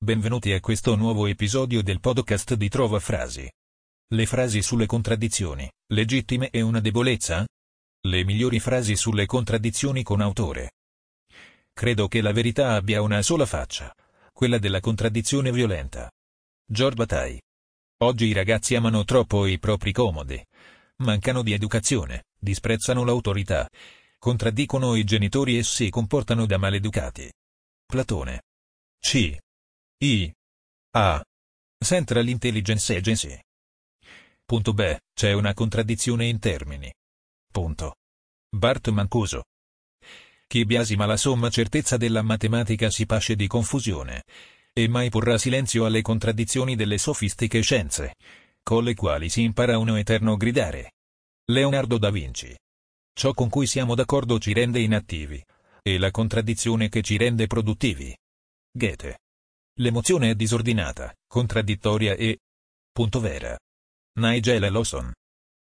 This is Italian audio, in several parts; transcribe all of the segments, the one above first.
Benvenuti a questo nuovo episodio del podcast di Trova Frasi. Le frasi sulle contraddizioni, legittime e una debolezza? Le migliori frasi sulle contraddizioni con autore. Credo che la verità abbia una sola faccia, quella della contraddizione violenta. George Bataille. Oggi i ragazzi amano troppo i propri comodi. Mancano di educazione, disprezzano l'autorità, contraddicono i genitori e si comportano da maleducati. Platone. C. I. A. Central Intelligence Agency. Punto B. C'è una contraddizione in termini. Punto. Bart Mancuso. Chi biasima la somma certezza della matematica si pasce di confusione, e mai porrà silenzio alle contraddizioni delle sofistiche scienze, con le quali si impara un eterno gridare. Leonardo da Vinci. Ciò con cui siamo d'accordo ci rende inattivi, e la contraddizione che ci rende produttivi. Goethe. L'emozione è disordinata, contraddittoria e... punto vera. Nigel Lawson.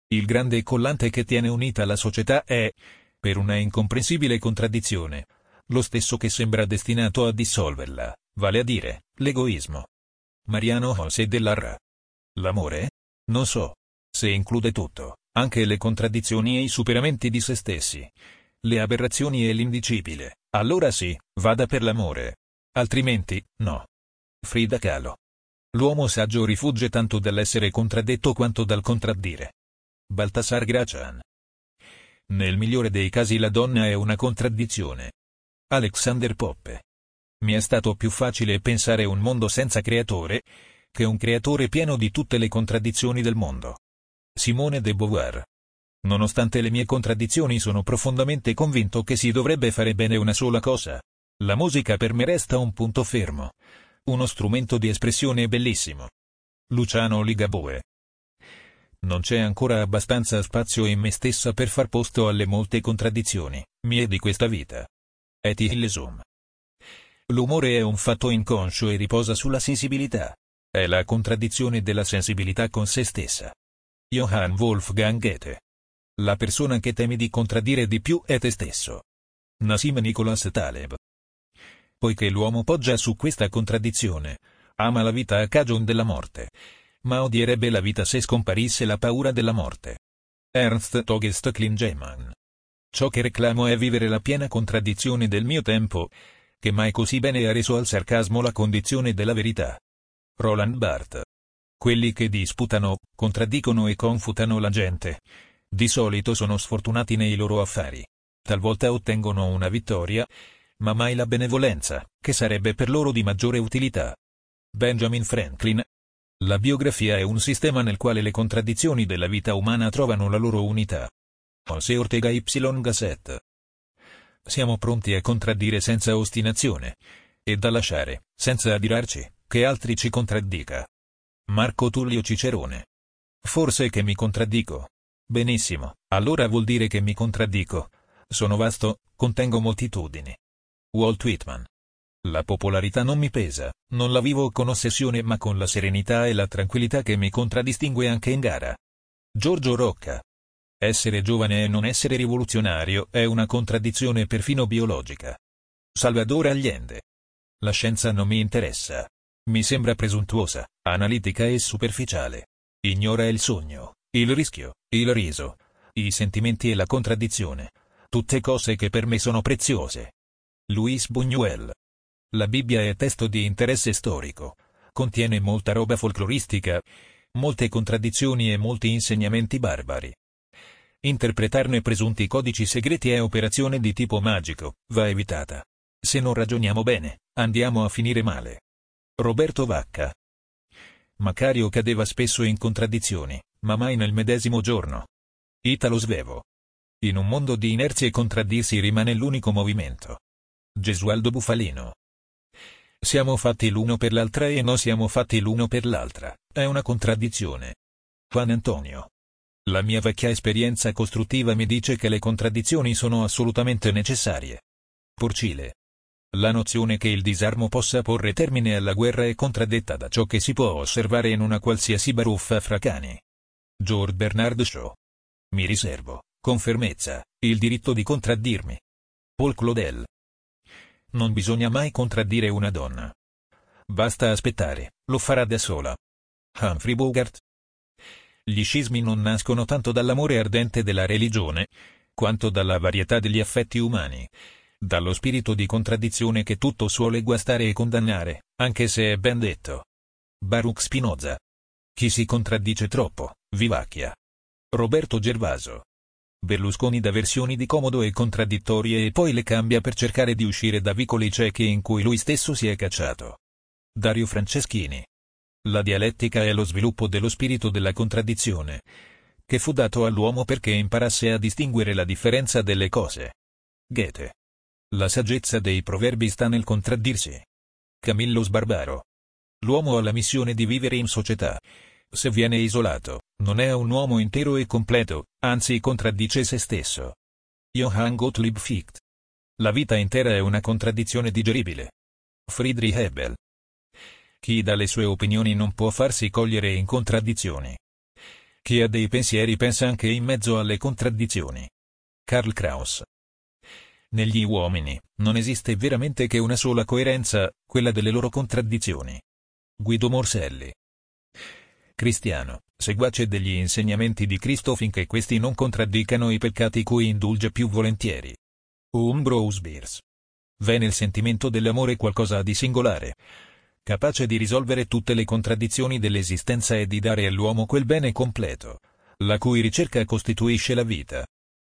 Il grande collante che tiene unita la società è, per una incomprensibile contraddizione, lo stesso che sembra destinato a dissolverla, vale a dire, l'egoismo. Mariano José dell'Arra. L'amore? Non so. Se include tutto, anche le contraddizioni e i superamenti di se stessi, le aberrazioni e l'indicibile, allora sì, vada per l'amore. Altrimenti, no. Frida Kahlo. L'uomo saggio rifugge tanto dall'essere contraddetto quanto dal contraddire. Baltasar Gracian. Nel migliore dei casi la donna è una contraddizione. Alexander Poppe. Mi è stato più facile pensare un mondo senza creatore, che un creatore pieno di tutte le contraddizioni del mondo. Simone de Beauvoir. Nonostante le mie contraddizioni sono profondamente convinto che si dovrebbe fare bene una sola cosa. La musica per me resta un punto fermo uno strumento di espressione bellissimo. Luciano Ligabue. Non c'è ancora abbastanza spazio in me stessa per far posto alle molte contraddizioni, mie di questa vita. Eti Hillesum. L'umore è un fatto inconscio e riposa sulla sensibilità. È la contraddizione della sensibilità con se stessa. Johann Wolfgang Goethe. La persona che temi di contraddire di più è te stesso. Nassim Nicholas Taleb poiché l'uomo poggia su questa contraddizione. Ama la vita a cagion della morte. Ma odierebbe la vita se scomparisse la paura della morte. Ernst Togest Klingemann. Ciò che reclamo è vivere la piena contraddizione del mio tempo, che mai così bene ha reso al sarcasmo la condizione della verità. Roland Barthes. Quelli che disputano, contraddicono e confutano la gente. Di solito sono sfortunati nei loro affari. Talvolta ottengono una vittoria, ma mai la benevolenza, che sarebbe per loro di maggiore utilità. Benjamin Franklin. La biografia è un sistema nel quale le contraddizioni della vita umana trovano la loro unità. José Ortega Y Gasset. Siamo pronti a contraddire senza ostinazione, e da lasciare, senza adirarci, che altri ci contraddica. Marco Tullio Cicerone. Forse che mi contraddico. Benissimo, allora vuol dire che mi contraddico. Sono vasto, contengo moltitudini. Walt Whitman. La popolarità non mi pesa, non la vivo con ossessione ma con la serenità e la tranquillità che mi contraddistingue anche in gara. Giorgio Rocca. Essere giovane e non essere rivoluzionario è una contraddizione perfino biologica. Salvador Allende. La scienza non mi interessa. Mi sembra presuntuosa, analitica e superficiale. Ignora il sogno, il rischio, il riso, i sentimenti e la contraddizione. Tutte cose che per me sono preziose. Luis Buñuel. La Bibbia è testo di interesse storico. Contiene molta roba folcloristica, molte contraddizioni e molti insegnamenti barbari. Interpretarne presunti codici segreti è operazione di tipo magico, va evitata. Se non ragioniamo bene, andiamo a finire male. Roberto Vacca. Macario cadeva spesso in contraddizioni, ma mai nel medesimo giorno. Italo Svevo. In un mondo di inerzie contraddirsi rimane l'unico movimento. Gesualdo Bufalino. Siamo fatti l'uno per l'altra e non siamo fatti l'uno per l'altra, è una contraddizione. Juan Antonio. La mia vecchia esperienza costruttiva mi dice che le contraddizioni sono assolutamente necessarie. Porcile. La nozione che il disarmo possa porre termine alla guerra è contraddetta da ciò che si può osservare in una qualsiasi baruffa fra cani. George Bernard Shaw. Mi riservo, con fermezza, il diritto di contraddirmi. Paul Claudel. Non bisogna mai contraddire una donna. Basta aspettare, lo farà da sola. Humphrey Bogart. Gli scismi non nascono tanto dall'amore ardente della religione, quanto dalla varietà degli affetti umani, dallo spirito di contraddizione che tutto suole guastare e condannare, anche se è ben detto. Baruch Spinoza. Chi si contraddice troppo, vivacchia. Roberto Gervaso. Berlusconi da versioni di comodo e contraddittorie e poi le cambia per cercare di uscire da vicoli ciechi in cui lui stesso si è cacciato. Dario Franceschini. La dialettica è lo sviluppo dello spirito della contraddizione, che fu dato all'uomo perché imparasse a distinguere la differenza delle cose. Goethe. La saggezza dei proverbi sta nel contraddirsi. Camillo Sbarbaro. L'uomo ha la missione di vivere in società. Se viene isolato, non è un uomo intero e completo, anzi contraddice se stesso. Johann Gottlieb Ficht. La vita intera è una contraddizione digeribile. Friedrich Hebel. Chi dà le sue opinioni non può farsi cogliere in contraddizioni. Chi ha dei pensieri pensa anche in mezzo alle contraddizioni. Karl Kraus. Negli uomini, non esiste veramente che una sola coerenza, quella delle loro contraddizioni. Guido Morselli. Cristiano, seguace degli insegnamenti di Cristo finché questi non contraddicano i peccati cui indulge più volentieri. Ambrose Bierce. V'è nel sentimento dell'amore qualcosa di singolare, capace di risolvere tutte le contraddizioni dell'esistenza e di dare all'uomo quel bene completo, la cui ricerca costituisce la vita.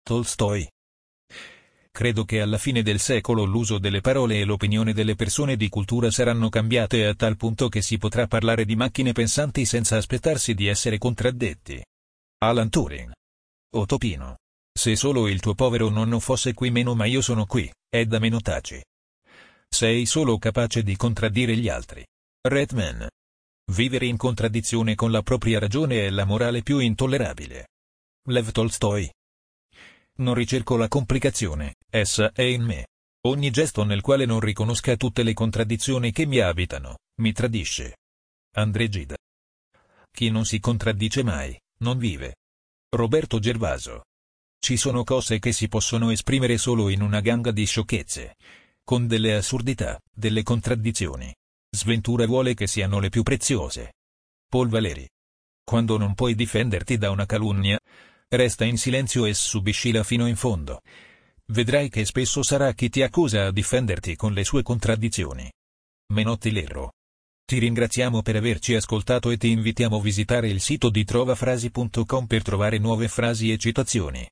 Tolstoi. Credo che alla fine del secolo l'uso delle parole e l'opinione delle persone di cultura saranno cambiate a tal punto che si potrà parlare di macchine pensanti senza aspettarsi di essere contraddetti. Alan Turing. Otopino. Se solo il tuo povero nonno fosse qui meno ma io sono qui, è da meno taci. Sei solo capace di contraddire gli altri. Redman. Vivere in contraddizione con la propria ragione è la morale più intollerabile. Lev Tolstoi. Non ricerco la complicazione, essa è in me. Ogni gesto nel quale non riconosca tutte le contraddizioni che mi abitano, mi tradisce. André Gide. Chi non si contraddice mai, non vive. Roberto Gervaso. Ci sono cose che si possono esprimere solo in una ganga di sciocchezze con delle assurdità, delle contraddizioni. Sventura vuole che siano le più preziose. Paul Valeri. Quando non puoi difenderti da una calunnia, resta in silenzio e subiscila fino in fondo. Vedrai che spesso sarà chi ti accusa a difenderti con le sue contraddizioni. Menotti Lerro. Ti ringraziamo per averci ascoltato e ti invitiamo a visitare il sito di trovafrasi.com per trovare nuove frasi e citazioni.